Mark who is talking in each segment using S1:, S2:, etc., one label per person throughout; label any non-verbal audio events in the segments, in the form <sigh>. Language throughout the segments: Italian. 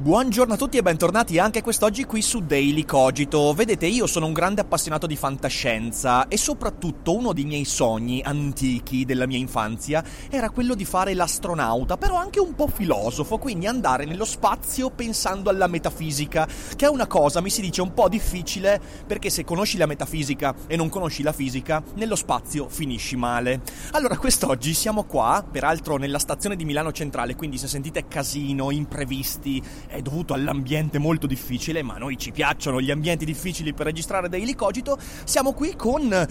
S1: Buongiorno a tutti e bentornati anche quest'oggi qui su Daily Cogito. Vedete, io sono un grande appassionato di fantascienza e soprattutto uno dei miei sogni antichi della mia infanzia era quello di fare l'astronauta, però anche un po' filosofo, quindi andare nello spazio pensando alla metafisica, che è una cosa, mi si dice, un po' difficile perché se conosci la metafisica e non conosci la fisica, nello spazio finisci male. Allora, quest'oggi siamo qua, peraltro nella stazione di Milano Centrale, quindi se sentite casino, imprevisti, è dovuto all'ambiente molto difficile, ma a noi ci piacciono gli ambienti difficili per registrare Daily Cogito. Siamo qui con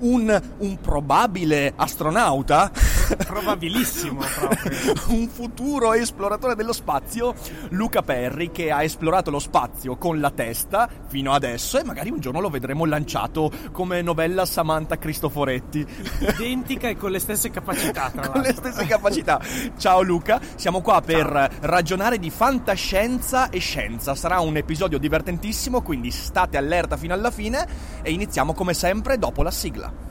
S1: un, un, probabile astronauta.
S2: Probabilissimo proprio.
S1: un futuro esploratore dello spazio, Luca Perri, che ha esplorato lo spazio con la testa fino adesso e magari un giorno lo vedremo lanciato come novella Samantha Cristoforetti.
S2: Identica e con le stesse capacità, tra
S1: Con le stesse capacità. Ciao Luca, siamo qua per Ciao. ragionare di fantascienza e scienza. Sarà un episodio divertentissimo, quindi state allerta fino alla fine e iniziamo come sempre dopo la sigla.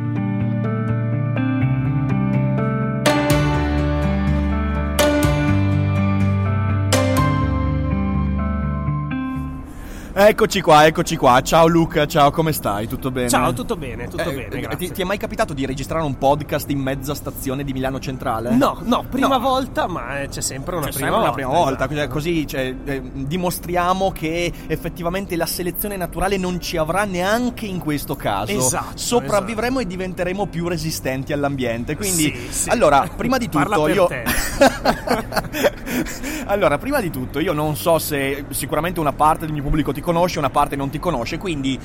S1: Eccoci qua, eccoci qua. Ciao Luca, ciao, come stai? Tutto bene?
S2: Ciao, tutto bene, tutto eh, bene, grazie.
S1: Ti, ti, è mai capitato di registrare un podcast in mezza stazione di Milano Centrale?
S2: No, no, prima no. volta, ma eh, c'è sempre una
S1: c'è
S2: prima
S1: sempre
S2: volta.
S1: prima volta, esatto. così cioè, eh, dimostriamo che effettivamente la selezione naturale non ci avrà neanche in questo caso.
S2: Esatto.
S1: Sopravvivremo
S2: esatto.
S1: e diventeremo più resistenti all'ambiente. Quindi,
S2: sì, sì.
S1: allora, <laughs> prima di tutto io <laughs> allora, prima di tutto, io non so se sicuramente una parte del mio pubblico ti conosce, una parte non ti conosce, quindi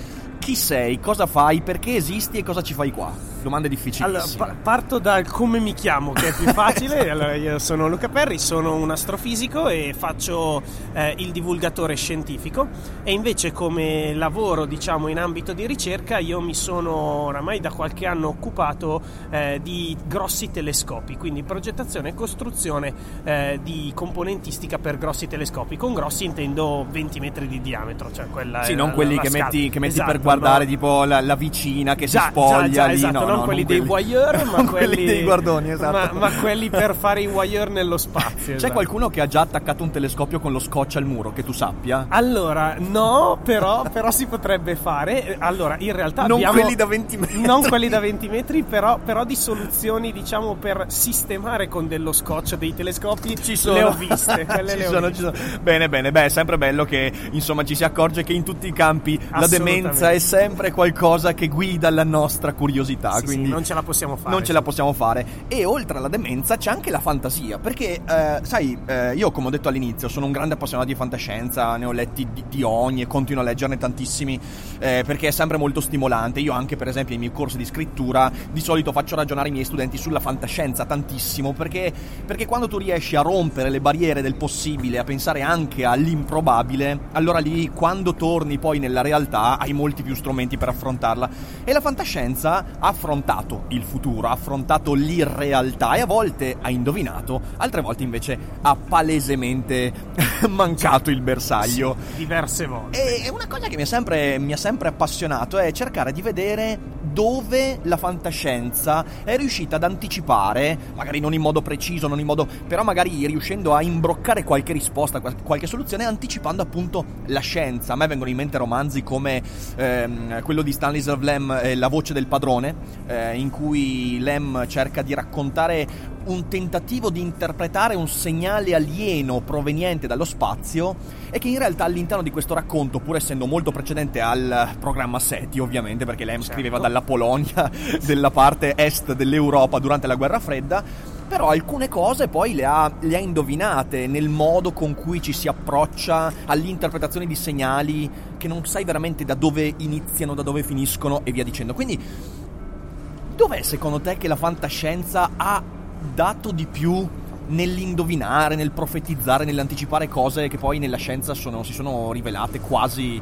S1: chi sei, cosa fai, perché esisti e cosa ci fai qua? Domande difficilissime.
S2: Allora, pa- parto dal come mi chiamo, che è più facile. <laughs> allora, io sono Luca Perri, sono un astrofisico e faccio eh, il divulgatore scientifico e invece come lavoro, diciamo, in ambito di ricerca, io mi sono oramai da qualche anno occupato eh, di grossi telescopi, quindi progettazione e costruzione eh, di componentistica per grossi telescopi. Con grossi intendo 20 metri di diametro, cioè quella
S1: Sì, non
S2: la,
S1: quelli
S2: la
S1: che metti, che metti
S2: esatto,
S1: per guardare
S2: no.
S1: tipo la, la, vicina che
S2: già,
S1: si spoglia
S2: già, già,
S1: lì,
S2: esatto,
S1: no,
S2: non
S1: no,
S2: quelli
S1: non
S2: dei voyeur, <laughs> ma
S1: non
S2: quelli
S1: dei guardoni, esatto.
S2: Ma, ma, quelli per <laughs> fare i voyeur nello spazio.
S1: C'è
S2: esatto.
S1: qualcuno che ha già attaccato un telescopio con lo scotch al muro, che tu sappia?
S2: Allora, no, però, però si potrebbe fare. Allora, in realtà
S1: non
S2: abbiamo,
S1: quelli da 20 metri.
S2: Non quelli da 20 metri, però, però di soluzioni, diciamo, per sistemare con dello scotch dei telescopi
S1: ci sono.
S2: le ho viste. <laughs> Quelle
S1: ci
S2: le ho
S1: sono,
S2: viste.
S1: ci sono. Bene, bene, beh, è sempre bello che insomma ci si accorge che in tutti i campi la demenza è sempre qualcosa che guida la nostra curiosità.
S2: Sì,
S1: quindi
S2: sì, non ce la possiamo fare.
S1: Non ce la possiamo fare. E oltre alla demenza c'è anche la fantasia. Perché, eh, sai, eh, io come ho detto all'inizio, sono un grande appassionato di fantascienza, ne ho letti di, di ogni e continuo a leggerne tantissimi eh, perché è sempre molto stimolante. Io anche, per esempio, nei miei corsi di scrittura di solito faccio ragionare i miei studenti sulla fantascienza tantissimo perché, perché quando tu riesci a rompere le barriere del possibile, a pensare anche all'improbabile, allora lì quando torni poi nella realtà hai molti più strumenti per affrontarla. E la fantascienza ha affrontato il futuro, ha affrontato l'irrealtà e a volte ha indovinato, altre volte invece ha palesemente <laughs> mancato il bersaglio.
S2: Sì, diverse volte.
S1: E una cosa che mi ha sempre, mi ha sempre appassionato è cercare di vedere dove la fantascienza è riuscita ad anticipare, magari non in modo preciso, non in modo, però magari riuscendo a imbroccare qualche risposta, qualche soluzione, anticipando appunto la scienza. A me vengono in mente romanzi come ehm, quello di Stanislav Lem, eh, La voce del padrone, eh, in cui Lem cerca di raccontare un tentativo di interpretare un segnale alieno proveniente dallo spazio e che in realtà all'interno di questo racconto, pur essendo molto precedente al programma SETI ovviamente, perché Lem
S2: Certo.
S1: scriveva dalla Polonia, <laughs> della parte est dell'Europa durante la guerra fredda, però alcune cose poi le ha, le ha indovinate nel modo con cui ci si approccia all'interpretazione di segnali che non sai veramente da dove iniziano, da dove finiscono e via dicendo. Quindi, dov'è secondo te che la fantascienza ha dato di più nell'indovinare, nel profetizzare, nell'anticipare cose che poi nella scienza sono, si sono rivelate quasi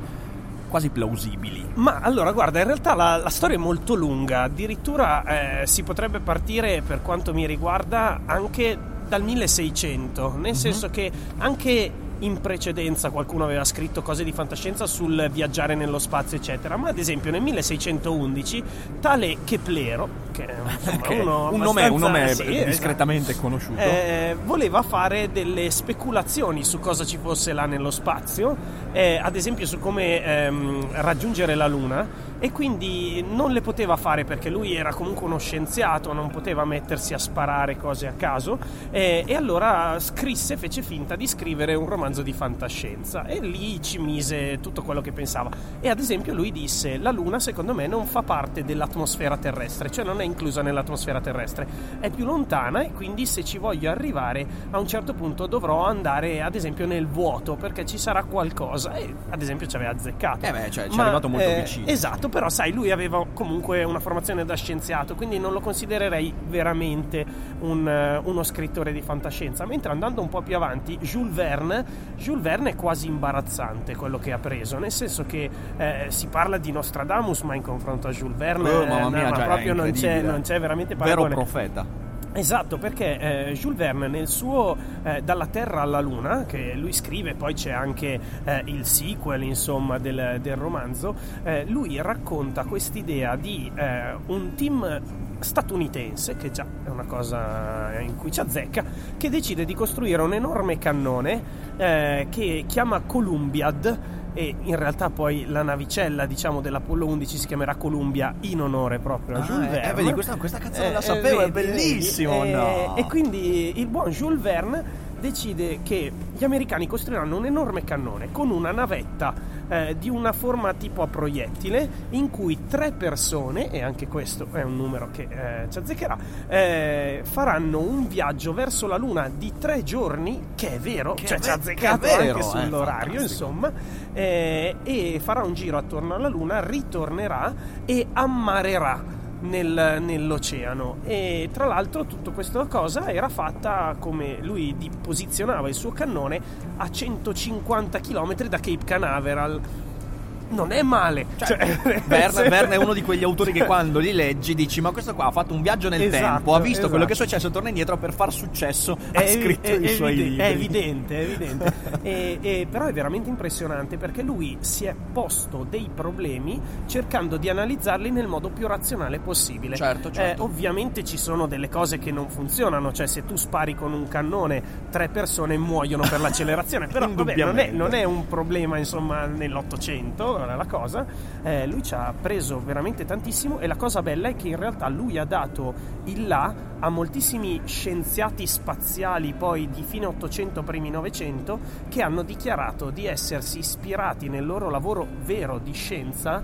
S1: quasi plausibili.
S2: Ma allora, guarda, in realtà la, la storia è molto lunga, addirittura eh, si potrebbe partire, per quanto mi riguarda, anche dal 1600, nel mm-hmm. senso che anche in precedenza qualcuno aveva scritto cose di fantascienza sul viaggiare nello spazio, eccetera. Ma ad esempio nel 1611 tale Keplero, che è
S1: okay. <laughs> uno un nome, un nome sì, discretamente esatto, conosciuto,
S2: eh, voleva fare delle speculazioni su cosa ci fosse là nello spazio, eh, ad esempio su come ehm, raggiungere la Luna e quindi non le poteva fare perché lui era comunque uno scienziato, non poteva mettersi a sparare cose a caso eh, e allora scrisse, fece finta di scrivere un romanzo di fantascienza e lì ci mise tutto quello che pensava e ad esempio lui disse la Luna secondo me non fa parte dell'atmosfera terrestre, cioè non è inclusa nell'atmosfera terrestre, è più lontana e quindi se ci voglio arrivare a un certo punto dovrò andare ad esempio nel vuoto perché ci sarà qualcosa e ad esempio ci aveva azzeccato.
S1: Eh beh, cioè, ci è arrivato molto eh, vicino.
S2: Esatto, però sai, lui aveva comunque una formazione da scienziato, quindi non lo considererei veramente un, uh, uno scrittore di fantascienza. Mentre andando un po' più avanti, Jules Verne, Jules Verne è quasi imbarazzante quello che ha preso, nel senso che eh, si parla di Nostradamus, ma in confronto a Jules Verne,
S1: oh, mia,
S2: no,
S1: cioè,
S2: proprio non c'è, non c'è, veramente paragone.
S1: Vero profeta.
S2: Esatto, perché eh, Jules Verne nel suo eh, Dalla Terra alla Luna, che lui scrive, poi c'è anche eh, il sequel insomma, del, del romanzo, eh, lui racconta quest'idea di eh, un team statunitense, che già è una cosa in cui ci azzecca, che decide di costruire un enorme cannone eh, che chiama Columbiad e in realtà poi la navicella diciamo dell'Apollo 11 si chiamerà Columbia in onore proprio a ah, Jules eh, Verne.
S1: Eh, vedi, questa, questa canzone eh, la sapevo, eh, è bellissimo.
S2: Vedi,
S1: no.
S2: E quindi il buon Jules Verne decide che gli americani costruiranno un enorme cannone con una navetta eh, di una forma tipo a proiettile in cui tre persone, e anche questo è un numero che eh, ci azzeccherà, eh, faranno un viaggio verso la Luna di tre giorni, che è vero, che cioè ci ha azzeccato vero, anche eh, sull'orario, insomma, eh, e farà un giro attorno alla Luna, ritornerà e ammarerà nel, nell'oceano. E tra l'altro tutta questa cosa era fatta come lui posizionava il suo cannone a 150 km da Cape Canaveral non è male.
S1: Cioè, cioè, <laughs> Verne, Verne, è uno di quegli autori che quando li leggi dici: Ma questo qua ha fatto un viaggio nel esatto, tempo, ha visto esatto. quello che è successo, torna indietro per far successo. È, ha scritto è, i suoi
S2: evidente,
S1: libri.
S2: È evidente, è evidente. <laughs> e, e, però è veramente impressionante perché lui si è posto dei problemi cercando di analizzarli nel modo più razionale possibile.
S1: Certo, certo.
S2: Eh, ovviamente ci sono delle cose che non funzionano, cioè se tu spari con un cannone, tre persone muoiono per l'accelerazione. <laughs> però vabbè, non, è, non è un problema, insomma, nell'Ottocento la cosa, eh, lui ci ha preso veramente tantissimo e la cosa bella è che in realtà lui ha dato il là a moltissimi scienziati spaziali poi di fine 800 primi 900 che hanno dichiarato di essersi ispirati nel loro lavoro vero di scienza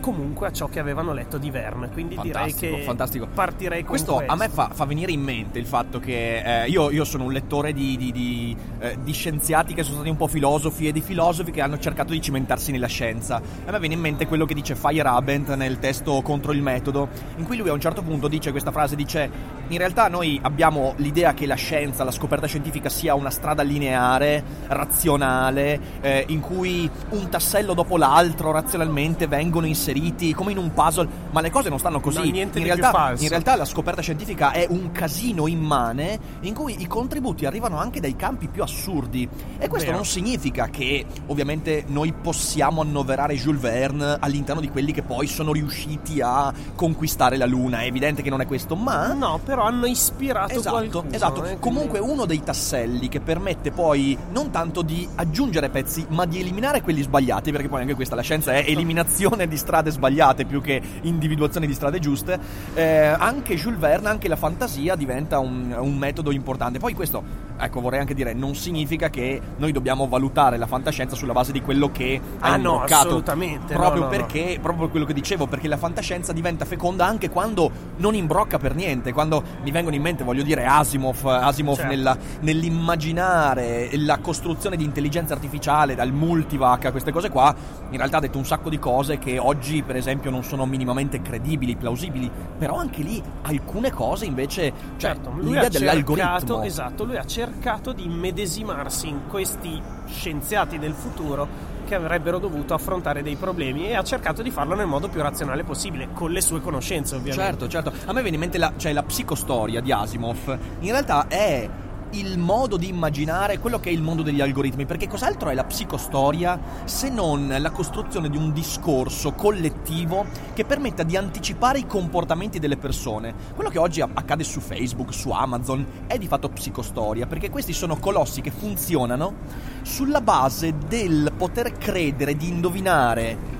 S2: comunque a ciò che avevano letto di Verne. Quindi
S1: fantastico,
S2: direi che
S1: fantastico.
S2: partirei con
S1: questo.
S2: questo.
S1: a me fa, fa, venire in mente il fatto che eh, io, io, sono un lettore di, di, di, eh, di, scienziati che sono stati un po' filosofi e di filosofi che hanno cercato di cimentarsi nella scienza. A me viene in mente quello che dice Feyerabend nel testo Contro il metodo, in cui lui a un certo punto dice questa frase: dice in realtà noi abbiamo l'idea che la scienza, la scoperta scientifica sia una strada lineare, razionale, eh, in cui un tassello dopo l'altro razionalmente vengono inseriti inseriti come in un puzzle, ma le cose non stanno così. No,
S2: in,
S1: realtà, in realtà la scoperta scientifica è un casino immane in cui i contributi arrivano anche dai campi più assurdi. E questo Vero. non significa che ovviamente noi possiamo annoverare Jules Verne all'interno di quelli che poi sono riusciti a conquistare la Luna. È evidente che non è questo, ma.
S2: No, però hanno ispirato
S1: esatto,
S2: qualcuno.
S1: Esatto, eh, comunque uno dei tasselli che permette poi non tanto di aggiungere pezzi, ma di eliminare quelli sbagliati, perché poi anche questa la scienza è eliminazione di strade strade sbagliate più che individuazione di strade giuste, eh, anche Jules Verne, anche la fantasia diventa un, un, metodo importante. Poi questo ecco, vorrei anche dire, non significa che noi dobbiamo valutare la fantascienza sulla base di quello che
S2: Ah,
S1: ha
S2: no, assolutamente,
S1: Proprio
S2: no, no,
S1: perché, proprio per quello che dicevo, perché la fantascienza diventa feconda anche quando non imbrocca per niente. Quando mi vengono in mente, voglio dire, Asimov, Asimov
S2: Certo.
S1: nella- nell'immaginare la costruzione di intelligenza artificiale, dal multivac a queste cose qua, in realtà ha detto un sacco di cose che oggi, per esempio, non sono minimamente credibili, plausibili. Però anche lì alcune cose invece, cioè,
S2: Certo, lui
S1: l'idea
S2: ha
S1: dell'algoritmo.
S2: cercato, esatto, lui ha cercato di immedesimarsi in questi scienziati del futuro che avrebbero dovuto affrontare dei problemi e ha cercato di farlo nel modo più razionale possibile, con le sue conoscenze ovviamente.
S1: Certo, certo. A me viene in mente la, cioè, la psicostoria di Asimov. In realtà è il modo di immaginare quello che è il mondo degli algoritmi, perché cos'altro è la psicostoria se non la costruzione di un discorso collettivo che permetta di anticipare i comportamenti delle persone. Quello che oggi accade su Facebook, su Amazon, è di fatto psicostoria, perché questi sono colossi che funzionano sulla base del poter credere di indovinare in-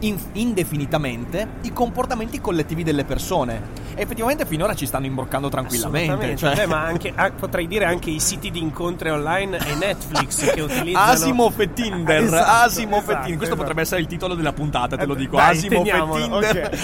S1: indefinitamente i comportamenti collettivi delle persone. E effettivamente finora ci stanno imbroccando tranquillamente. Cioè...
S2: Beh, ma anche, ah, potrei dire anche i siti di incontri online e Netflix che <laughs> utilizzano
S1: Asimov e <laughs> Tinder,
S2: Esatto,
S1: Asimov
S2: esatto,
S1: Tinder. Questo
S2: esatto.
S1: potrebbe essere il titolo della puntata, te lo
S2: Eh,
S1: dico.
S2: dai,
S1: Asimov e Tinder.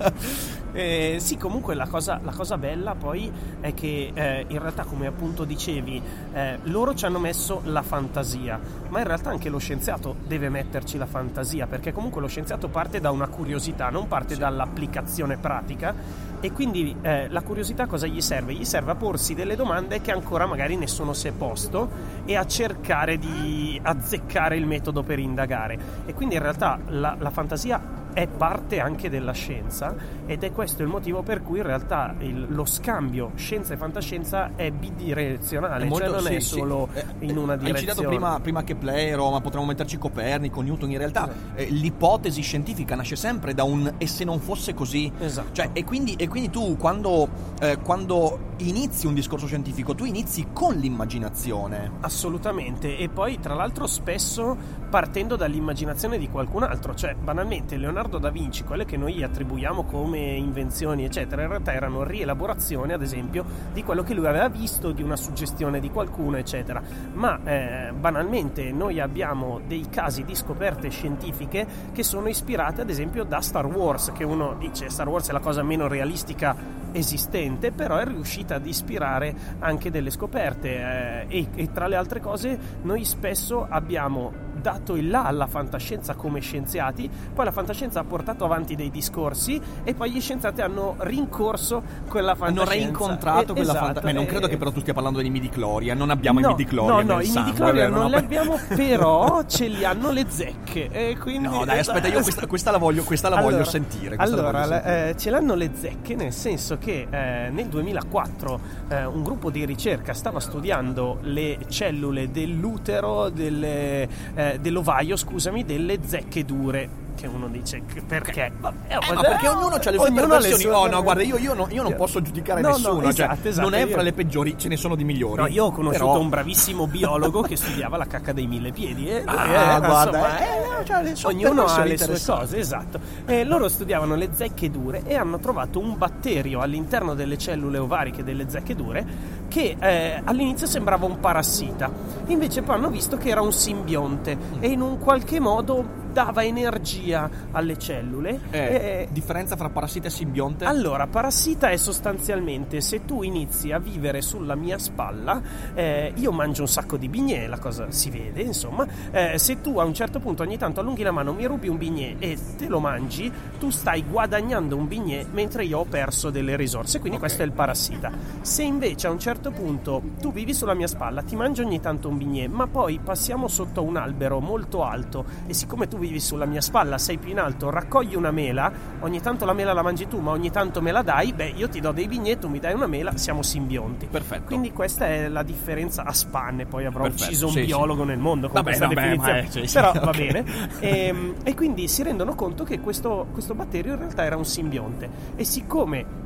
S1: <laughs>
S2: Eh, sì, comunque la cosa, la cosa bella poi è che eh, in realtà, come appunto dicevi, eh, loro ci hanno messo la fantasia, ma in realtà anche lo scienziato deve metterci la fantasia, perché comunque lo scienziato parte da una curiosità, non parte dall'applicazione pratica. E quindi eh, la curiosità cosa gli serve? Gli serve a porsi delle domande che ancora magari nessuno si è posto e a cercare di azzeccare il metodo per indagare. E quindi in realtà la, la fantasia è parte anche della scienza ed è questo il motivo per cui in realtà il- lo scambio scienza e fantascienza è bidirezionale, cioè non
S1: sì,
S2: è
S1: sì.
S2: solo
S1: Eh,
S2: in una
S1: Hai
S2: direzione.
S1: citato prima, prima Kepler, ma potremmo metterci Copernico, Newton. In realtà eh, l'ipotesi scientifica nasce sempre da un e se non fosse così.
S2: Esatto.
S1: Cioè, e, quindi, e quindi tu quando, eh, quando inizi un discorso scientifico, tu inizi con l'immaginazione.
S2: Assolutamente, e poi tra l'altro spesso partendo dall'immaginazione di qualcun altro, cioè banalmente Leonardo da Vinci, quelle che noi attribuiamo come invenzioni eccetera, in realtà erano rielaborazioni ad esempio di quello che lui aveva visto, di una suggestione di qualcuno eccetera, ma eh, banalmente noi abbiamo dei casi di scoperte scientifiche che sono ispirate ad esempio da Star Wars, che uno dice Star Wars è la cosa meno realistica esistente, però è riuscita ad ispirare anche delle scoperte eh, e, e tra le altre cose noi spesso abbiamo dato il là alla fantascienza come scienziati, poi la fantascienza ha portato avanti dei discorsi e poi gli scienziati hanno rincorso quella
S1: Hanno
S2: fantascienza.
S1: reincontrato
S2: Eh,
S1: quella
S2: esatto,
S1: fantascia. non
S2: eh,
S1: credo che però tu stia parlando dei midi-chlorian. Non abbiamo
S2: no,
S1: i midi-chlorian.
S2: No, no, i midi-chlorian non
S1: No,
S2: li abbiamo, <laughs> però ce li hanno le zecche. Quindi,
S1: No, dai, aspetta, io questa, questa la voglio, questa la voglio sentire.
S2: allora,
S1: voglio sentire.
S2: eh, ce l'hanno le zecche nel senso che eh, nel 2004 eh, un gruppo di ricerca stava studiando le cellule dell'utero, delle, eh, dell'ovaio, scusami, delle zecche dure. Che uno dice perché? Vabbè,
S1: Eh, ma perché ognuno ha le sue perversioni.
S2: sue-
S1: Oh no, guarda, io, io no- io non posso giudicare
S2: No, no,
S1: nessuno. cioè,
S2: esatto, esatto,
S1: non è fra le peggiori, ce ne sono di migliori.
S2: No, io ho conosciuto
S1: Però-
S2: un bravissimo biologo che studiava la cacca dei mille piedi. E lui,
S1: Ah,
S2: eh,
S1: guarda,
S2: insomma,
S1: eh, cioè, le- sono
S2: ognuno ha le sue cose, esatto. E loro studiavano le zecche dure e hanno trovato un batterio all'interno delle cellule ovariche delle zecche dure che eh, all'inizio sembrava un parassita, invece poi hanno visto che era un simbionte e in un qualche modo dava energia alle cellule.
S1: Eh,
S2: e-
S1: differenza fra parassita e simbionte?
S2: allora, parassita è sostanzialmente se tu inizi a vivere sulla mia spalla, eh, io mangio un sacco di bignè, la cosa si vede, insomma, eh, se tu a un certo punto ogni tanto allunghi la mano, mi rubi un bignè e te lo mangi, tu stai guadagnando un bignè mentre io ho perso delle risorse, quindi
S1: Ok.
S2: questo è il parassita. Se invece a un certo punto tu vivi sulla mia spalla, ti mangi ogni tanto un bignè, ma poi passiamo sotto un albero molto alto e siccome tu vivi sulla mia spalla, sei più in alto, raccogli una mela, ogni tanto la mela la mangi tu, ma ogni tanto me la dai, beh, io ti do dei bignè, tu mi dai una mela, siamo simbionti.
S1: Perfetto.
S2: Quindi questa è la differenza a spanne, poi avrò
S1: Perfetto,
S2: ucciso un
S1: sì, sì.
S2: biologo nel mondo con
S1: Vabbè,
S2: questa
S1: vabbè,
S2: definizione.
S1: è- sì, sì,
S2: Però
S1: ok.
S2: va bene. E, e quindi si rendono conto che questo, questo batterio in realtà era un simbionte. E siccome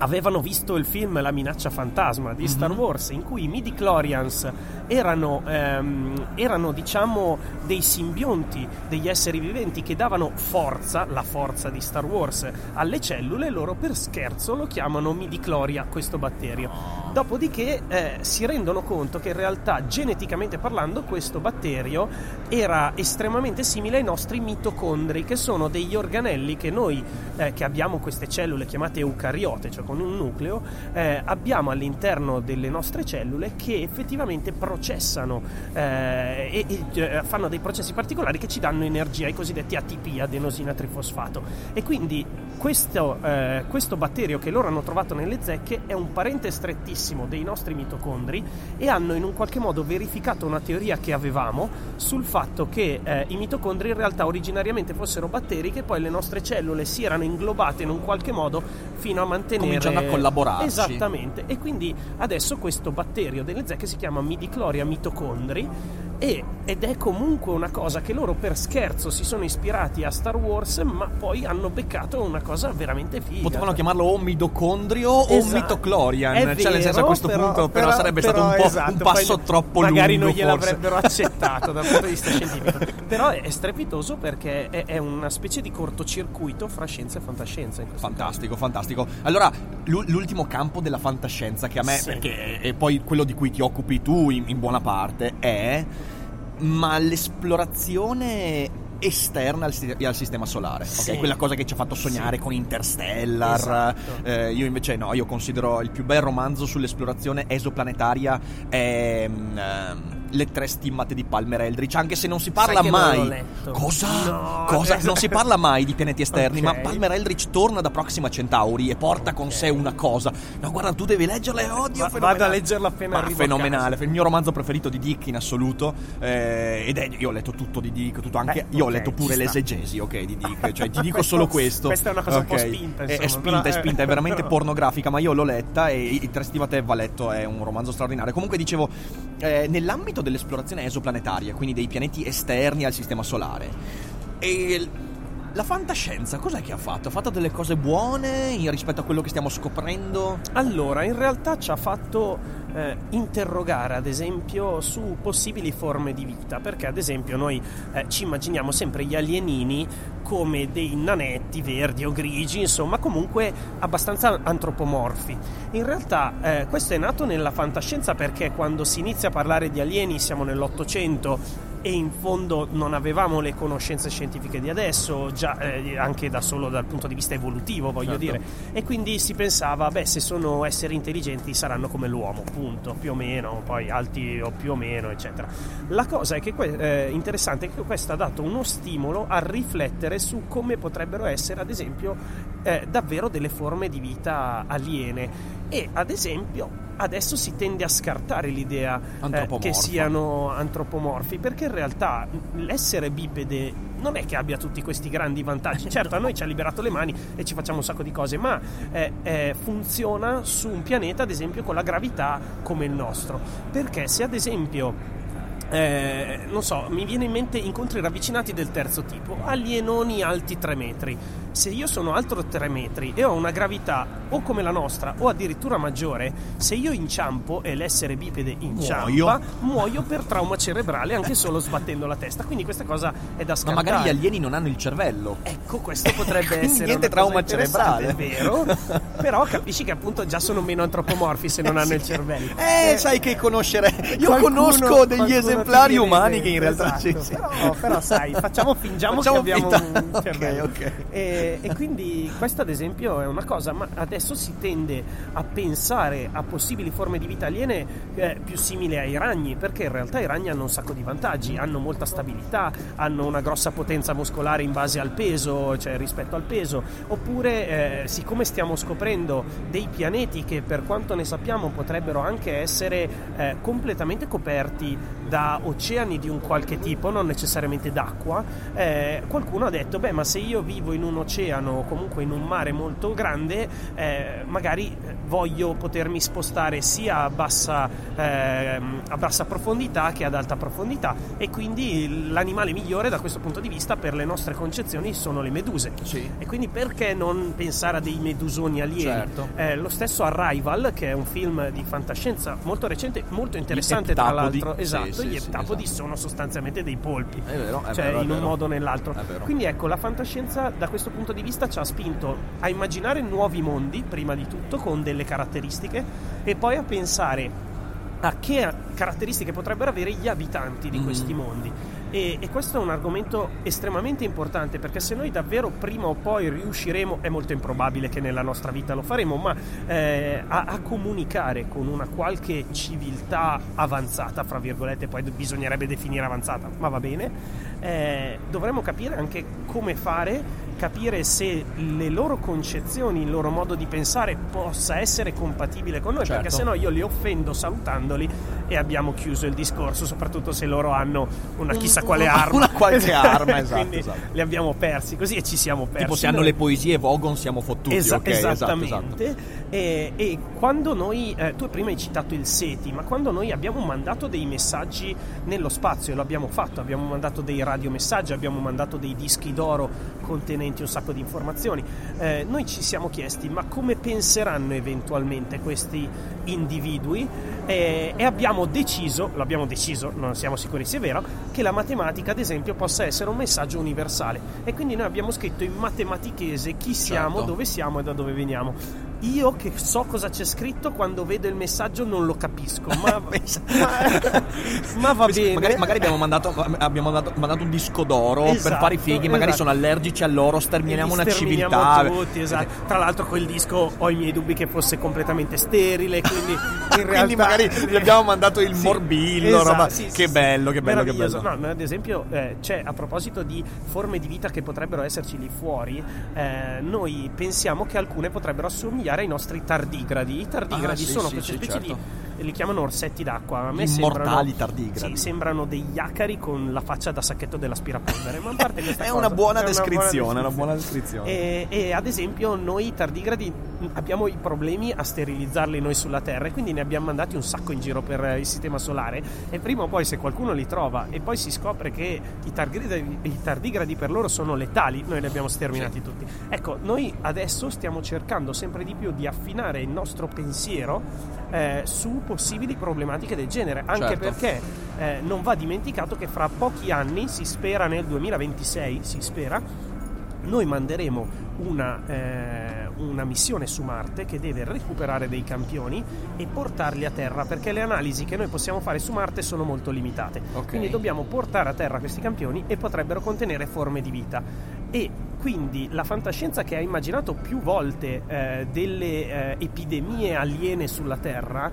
S2: avevano visto il film La minaccia fantasma di Star
S1: Mhm.
S2: Wars in cui i midi-chlorians erano, ehm, erano diciamo dei simbionti, degli esseri viventi che davano forza, la forza di Star Wars alle cellule, loro per scherzo lo chiamano midi-chloria questo batterio. Dopodiché eh, si rendono conto che in realtà geneticamente parlando questo batterio era estremamente simile ai nostri mitocondri, che sono degli organelli che noi eh, che abbiamo queste cellule chiamate eucariote, cioè con un nucleo, eh, abbiamo all'interno delle nostre cellule che effettivamente processano eh, e, e, eh, fanno dei processi particolari che ci danno energia, i cosiddetti ATP, adenosina trifosfato. E quindi questo, eh, questo batterio che loro hanno trovato nelle zecche è un parente strettissimo dei nostri mitocondri e hanno in un qualche modo verificato una teoria che avevamo sul fatto che eh, i mitocondri in realtà originariamente fossero batteri che poi le nostre cellule si erano inglobate in un qualche modo fino a mantenere
S1: Cominciano a collaborarci.
S2: Esattamente. E quindi adesso questo batterio delle zecche si chiama Midicloria mitocondri e- ed è comunque una cosa che loro per scherzo si sono ispirati a Star Wars, ma poi hanno beccato una cosa veramente figa.
S1: Potevano chiamarlo o midocondrio o
S2: Esatto.
S1: mitoclorian.
S2: È
S1: cioè, nel senso, a questo
S2: però-
S1: punto, però,
S2: però-
S1: sarebbe
S2: però,
S1: stato un, po',
S2: esatto,
S1: un passo
S2: poi
S1: troppo
S2: magari
S1: lungo.
S2: non
S1: forse.
S2: gliel'avrebbero <laughs> accettato dal punto di vista scientifico. Però è, è strepitoso perché è, è una specie di cortocircuito fra scienza e fantascienza. In questo
S1: Fantastico, fantastico. Allora, l'u- l'ultimo campo della fantascienza che a me,
S2: Sì.
S1: perché è poi quello di cui ti occupi tu in, in buona parte, è ma l'esplorazione esterna al, al sistema solare?
S2: Sì.
S1: Quella cosa che ci ha fatto sognare
S2: Sì.
S1: con Interstellar.
S2: Esatto.
S1: Eh, io invece no, io considero il più bel romanzo sull'esplorazione esoplanetaria è mm, ehm, Le tre stimmate di Palmer Eldritch, anche se non si parla mai. Cosa?
S2: No,
S1: Cosa? Non si parla mai di pianeti esterni, ma
S2: Ok.
S1: Palmer Eldritch torna da Proxima Centauri e porta con
S2: Ok.
S1: sé una cosa. No, guarda, tu devi leggerla, è odio.
S2: Va-
S1: fenomenale.
S2: vado a leggerla appena
S1: Ma
S2: arrivo
S1: fenomenale, il mio romanzo preferito di Dick in assoluto. eh, ed è, io ho letto tutto di Dick, tutto anche.
S2: Eh,
S1: io ho
S2: ok,
S1: letto pure l'esegesi, ok, di Dick. Cioè, ti <laughs> dico solo questo.
S2: Questa è una cosa un po' spinta,
S1: È- È,
S2: insomma,
S1: spinta,
S2: però-
S1: è spinta, è veramente <laughs> pornografica, ma io l'ho letta e i Tre Stimate va letto, è un romanzo straordinario. Comunque dicevo, eh, nell'ambito dell'esplorazione esoplanetaria, quindi dei pianeti esterni al sistema solare, e la fantascienza cos'è che ha fatto? Ha fatto delle cose buone rispetto a quello che stiamo scoprendo?
S2: Allora, in realtà ci ha fatto eh, interrogare, ad esempio, su possibili forme di vita, perché ad esempio noi eh, ci immaginiamo sempre gli alienini come dei nanetti verdi o grigi, insomma, comunque abbastanza antropomorfi. In realtà eh, questo è nato nella fantascienza perché quando si inizia a parlare di alieni siamo nell'Ottocento e in fondo non avevamo le conoscenze scientifiche di adesso, già eh, anche da solo dal punto di vista evolutivo, voglio
S1: Certo.
S2: dire. E quindi si pensava, beh, se sono esseri intelligenti saranno come l'uomo, punto, più o meno, poi alti o più o meno, eccetera. La cosa è che que- eh, interessante è che questo ha dato uno stimolo a riflettere su come potrebbero essere, ad esempio, eh, davvero delle forme di vita aliene. E ad esempio adesso si tende a scartare l'idea eh, che siano antropomorfi, perché in realtà l'essere bipede non è che abbia tutti questi grandi vantaggi. <laughs> Certo, a noi ci ha liberato le mani e ci facciamo un sacco di cose, ma eh, eh, funziona su un pianeta, ad esempio, con la gravità come il nostro. Perché se ad esempio eh, non so, mi viene in mente incontri ravvicinati del terzo tipo, alienoni alti 3 metri. Se io sono alto 3 metri e ho una gravità o come la nostra o addirittura maggiore, se io inciampo e l'essere bipede inciampa,
S1: Muoio.
S2: muoio, per trauma cerebrale anche solo sbattendo la testa. Quindi questa cosa è da
S1: Ma
S2: scartare.
S1: magari gli alieni non hanno il cervello.
S2: Ecco, questo potrebbe essere
S1: niente trauma cerebrale.
S2: È vero, però capisci che appunto già sono meno antropomorfi se non hanno il cervello.
S1: Eh, sai che conoscere. Io
S2: Qualcuno-
S1: conosco degli esemplari umani che in realtà
S2: esatto,
S1: sì, sì.
S2: Però, però sai, facciamo fingiamo
S1: Facciamo
S2: che abbiamo
S1: finta-
S2: un
S1: ok,
S2: cervello.
S1: ok.
S2: E, e quindi questa ad esempio è una cosa, ma adesso si tende a pensare a possibili forme di vita aliene eh, più simili ai ragni, perché in realtà i ragni hanno un sacco di vantaggi, hanno molta stabilità, hanno una grossa potenza muscolare in base al peso, cioè rispetto al peso, oppure eh, siccome stiamo scoprendo dei pianeti che per quanto ne sappiamo potrebbero anche essere eh, completamente coperti da oceani di un qualche tipo, non necessariamente d'acqua, eh, qualcuno ha detto, beh ma se io vivo in un oceano o comunque in un mare molto grande, eh, magari voglio potermi spostare sia a bassa, eh, a bassa profondità che ad alta profondità e quindi l'animale migliore da questo punto di vista per le nostre concezioni sono le meduse.
S1: Sì.
S2: E quindi perché non pensare a dei medusoni alieni?
S1: Certo.
S2: Eh, lo stesso Arrival, che è un film di fantascienza molto recente, molto interessante tra l'altro. Esatto,
S1: sì,
S2: gli
S1: sì,
S2: eptapodi
S1: esatto.
S2: sono sostanzialmente dei polpi.
S1: È vero, è
S2: cioè
S1: vero,
S2: in un
S1: vero.
S2: modo o nell'altro. Quindi ecco, la fantascienza da questo punto di vista ci ha spinto a immaginare nuovi mondi, prima di tutto, con delle caratteristiche, e poi a pensare a che caratteristiche potrebbero avere gli abitanti di
S1: Mhm.
S2: questi mondi. E, e questo è un argomento estremamente importante perché se noi davvero prima o poi riusciremo, è molto improbabile che nella nostra vita lo faremo, ma eh, a, a comunicare con una qualche civiltà avanzata, fra virgolette, poi bisognerebbe definire avanzata, ma va bene, eh, dovremmo capire anche come fare, capire se le loro concezioni, il loro modo di pensare possa essere compatibile con noi,
S1: Certo.
S2: perché se no io li offendo salutandoli e abbiamo chiuso il discorso, soprattutto se loro hanno una chissà quale arma.
S1: una qualche <laughs> arma, esatto,
S2: Quindi
S1: esatto.
S2: li abbiamo persi così e ci siamo persi.
S1: Tipo se hanno
S2: noi.
S1: le poesie Vogon siamo fottuti,
S2: Esa-
S1: ok? Esatto,
S2: esattamente.
S1: esatto.
S2: E, e quando noi, eh, tu prima hai citato il SETI, ma quando noi abbiamo mandato dei messaggi nello spazio, e lo abbiamo fatto, abbiamo mandato dei radiomessaggi, abbiamo mandato dei dischi d'oro contenenti un sacco di informazioni, eh, noi ci siamo chiesti ma come penseranno eventualmente questi individui Eh, e abbiamo deciso, lo abbiamo deciso, non siamo sicuri se è vero, che la matematica ad esempio possa essere un messaggio universale e quindi noi abbiamo scritto in matematichese chi siamo,
S1: Certo.
S2: dove siamo e da dove veniamo. Io che so cosa c'è scritto quando vedo il messaggio non lo capisco, ma, <laughs> <laughs> ma, ma va bene.
S1: Magari, magari abbiamo, mandato, abbiamo mandato, mandato un disco d'oro per
S2: Esatto,
S1: fare i fighi, magari
S2: esatto.
S1: sono allergici a loro, sterminiamo una civiltà.
S2: tutti, esatto. Tra l'altro quel disco ho i miei dubbi che fosse completamente sterile, quindi in <laughs> realtà
S1: Quindi magari gli abbiamo mandato il
S2: Sì,
S1: morbillo,
S2: esatto,
S1: roba-
S2: sì, sì,
S1: che bello, che bello, che bello.
S2: No, ad esempio, eh, c'è a proposito di forme di vita che potrebbero esserci lì fuori, eh, noi pensiamo che alcune potrebbero assomigliare ai nostri tardigradi. I tardigradi
S1: Ah,
S2: sono
S1: sì,
S2: queste
S1: sì,
S2: specie
S1: certo.
S2: di li chiamano orsetti d'acqua. A me
S1: Immortali
S2: sembrano,
S1: tardigradi.
S2: Sì, sembrano degli acari con la faccia da sacchetto dell'aspirapolvere. Ma a <laughs> parte questa
S1: È
S2: cosa,
S1: una buona
S2: è
S1: descrizione, una buona descrizione.
S2: E, e ad esempio noi tardigradi abbiamo i problemi a sterilizzarli noi sulla Terra e quindi ne abbiamo mandati un sacco in giro per eh, il sistema solare e prima o poi se qualcuno li trova e poi si scopre che i tardigradi, i tardigradi per loro sono letali, noi li abbiamo sterminati tutti. Ecco, noi adesso stiamo cercando sempre di più di affinare il nostro pensiero eh, su possibili problematiche del genere, anche
S1: Certo.
S2: perché eh, non va dimenticato che fra pochi anni, si spera nel 2026, si spera, noi manderemo una, eh, una missione su Marte che deve recuperare dei campioni e portarli a terra perché le analisi che noi possiamo fare su Marte sono molto limitate.
S1: Ok.
S2: Quindi dobbiamo portare a terra questi campioni e potrebbero contenere forme di vita. E quindi la fantascienza che ha immaginato più volte eh, delle eh, epidemie aliene sulla Terra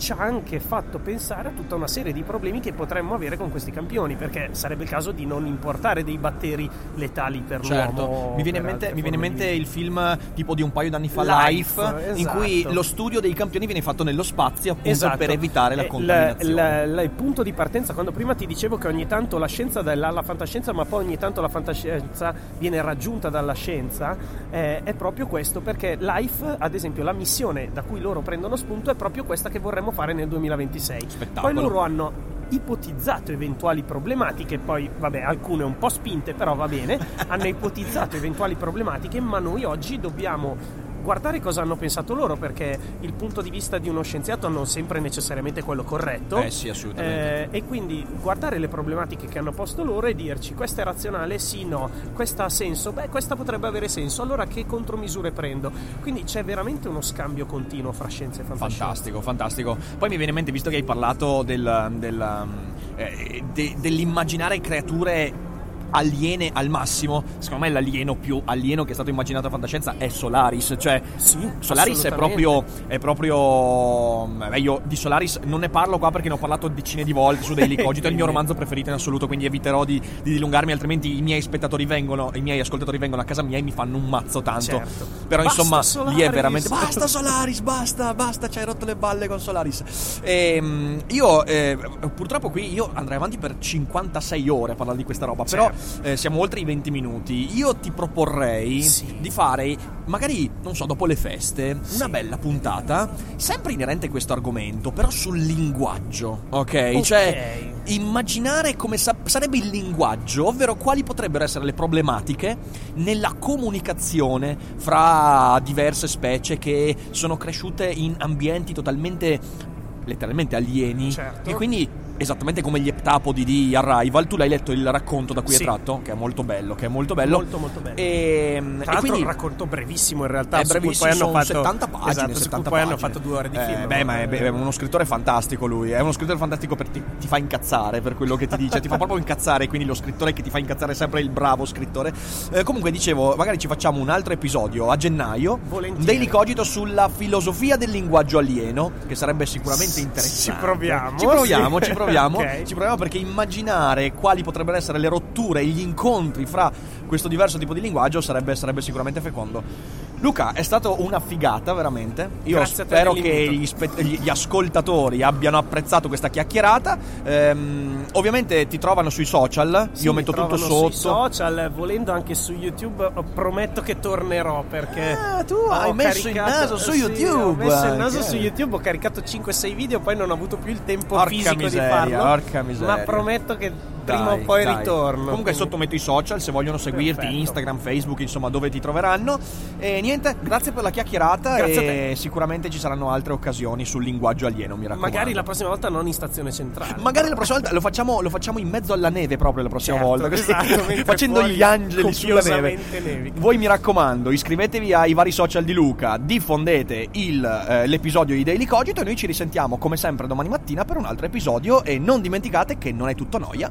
S2: ci ha anche fatto pensare a tutta una serie di problemi che potremmo avere con questi campioni, perché sarebbe il caso di non importare dei batteri letali per
S1: Certo,
S2: l'uomo.
S1: mi viene, in mente, mi viene in mente il film tipo di un paio d'anni fa,
S2: Life,
S1: Life, in cui
S2: esatto.
S1: lo studio dei campioni viene fatto nello spazio appunto
S2: Esatto.
S1: per evitare la contaminazione.
S2: il- il- il punto di partenza, quando prima ti dicevo che ogni tanto la scienza dà la fantascienza, ma poi ogni tanto la fantascienza viene raggiunta dalla scienza, eh, è proprio questo, perché Life, ad esempio, la missione da cui loro prendono spunto è proprio questa che vorremmo fare nel 2026.
S1: Spettacolo.
S2: Poi loro hanno ipotizzato eventuali problematiche, poi vabbè, alcune un po' spinte, però va bene, <laughs> hanno ipotizzato eventuali problematiche, ma noi oggi dobbiamo guardare cosa hanno pensato loro, perché il punto di vista di uno scienziato non sempre è necessariamente quello corretto.
S1: Eh sì, assolutamente.
S2: Eh, e quindi guardare le problematiche che hanno posto loro e dirci questa è razionale, sì, no, questa ha senso, beh, questa potrebbe avere senso, allora che contromisure prendo? Quindi c'è veramente uno scambio continuo fra scienza e fantascienza.
S1: Fantastico, fantastico. Poi mi viene in mente, visto che hai parlato del, del, eh, de- dell'immaginare creature aliene al massimo. Secondo me l'alieno più alieno che è stato immaginato a fantascienza è Solaris. Cioè,
S2: Sì,
S1: Solaris è proprio. È proprio. Beh, io di Solaris non ne parlo qua perché ne ho parlato decine di volte su Daily <laughs> Cogito. È il mio romanzo preferito in assoluto, quindi eviterò di, di dilungarmi, altrimenti i miei spettatori vengono, i miei ascoltatori vengono a casa mia e mi fanno un mazzo tanto.
S2: Certo.
S1: Però
S2: Basta
S1: insomma, lì è
S2: Solaris.
S1: veramente. Basta <laughs> Solaris, basta, basta, ci hai rotto le balle con Solaris. Ehm, io, eh, purtroppo, qui io andrei avanti per 56 ore a parlare di questa roba. Però eh, siamo oltre i 20 minuti. Io ti proporrei
S2: Sì.
S1: di fare, magari, non so, dopo le feste, una bella puntata, sempre inerente a questo argomento, però sul linguaggio. Ok?
S2: Ok.
S1: Cioè, immaginare come sa- sarebbe il linguaggio, ovvero quali potrebbero essere le problematiche nella comunicazione fra diverse specie che sono cresciute in ambienti totalmente letteralmente alieni
S2: Certo.
S1: e quindi esattamente come gli eptapodi di Arrival tu l'hai letto il racconto da cui
S2: Sì.
S1: è tratto che è molto bello che è molto bello
S2: Molto, molto bello.
S1: e,
S2: Tra
S1: e quindi
S2: un racconto brevissimo in realtà
S1: è brevissimo,
S2: poi hanno fatto
S1: 70 pagine,
S2: esatto, su cui
S1: 70
S2: poi hanno
S1: pagine.
S2: fatto due ore di
S1: Eh,
S2: film
S1: beh, ma è, è uno scrittore fantastico lui. È uno scrittore fantastico perché ti, ti fa incazzare per quello che ti dice. ti fa proprio incazzare. Quindi lo scrittore che ti fa incazzare è sempre il bravo scrittore. Eh, comunque, dicevo, magari ci facciamo un altro episodio a gennaio.
S2: Volentieri.
S1: Daily Cogito sulla filosofia del linguaggio alieno. Che sarebbe sicuramente interessante.
S2: Ci proviamo,
S1: Ci <laughs> proviamo,
S2: sì.
S1: ci proviamo.
S2: Ok.
S1: Ci proviamo perché immaginare quali potrebbero essere le rotture e gli incontri fra questo diverso tipo di linguaggio sarebbe, sarebbe sicuramente fecondo. Luca, è stato una figata, veramente. Io
S2: Grazie
S1: spero che gli, spe- gli- ascoltatori abbiano apprezzato questa chiacchierata. Ehm, ovviamente ti trovano sui social.
S2: Sì,
S1: Io metto tutto sotto.
S2: sui social, volendo anche su YouTube, oh, prometto che tornerò perché
S1: Ah, tu
S2: ho
S1: hai messo il naso su
S2: sì,
S1: YouTube
S2: Ho messo il naso su YouTube, ho caricato 5-6 video, poi non ho avuto più il tempo
S1: Porca
S2: fisico
S1: miseria,
S2: di farlo.
S1: porca miseria.
S2: Ma prometto che
S1: Dai,
S2: prima o poi
S1: dai.
S2: ritorno.
S1: Comunque sotto metto i social se vogliono seguirti,
S2: Perfetto.
S1: Instagram, Facebook, insomma, dove ti troveranno. E niente, grazie per la chiacchierata
S2: Grazie a
S1: e sicuramente ci saranno altre occasioni sul linguaggio alieno, mi raccomando.
S2: Magari la prossima volta non in stazione centrale.
S1: Magari la prossima volta lo facciamo, lo facciamo in mezzo alla neve proprio la prossima
S2: Certo,
S1: volta. così,
S2: esatto, <laughs>
S1: facendo gli angeli sulla neve.
S2: nevica.
S1: Voi mi raccomando, iscrivetevi ai vari social di Luca, diffondete il, eh, l'episodio di Daily Cogito e noi ci risentiamo come sempre domani mattina per un altro episodio e non dimenticate che non è tutto noia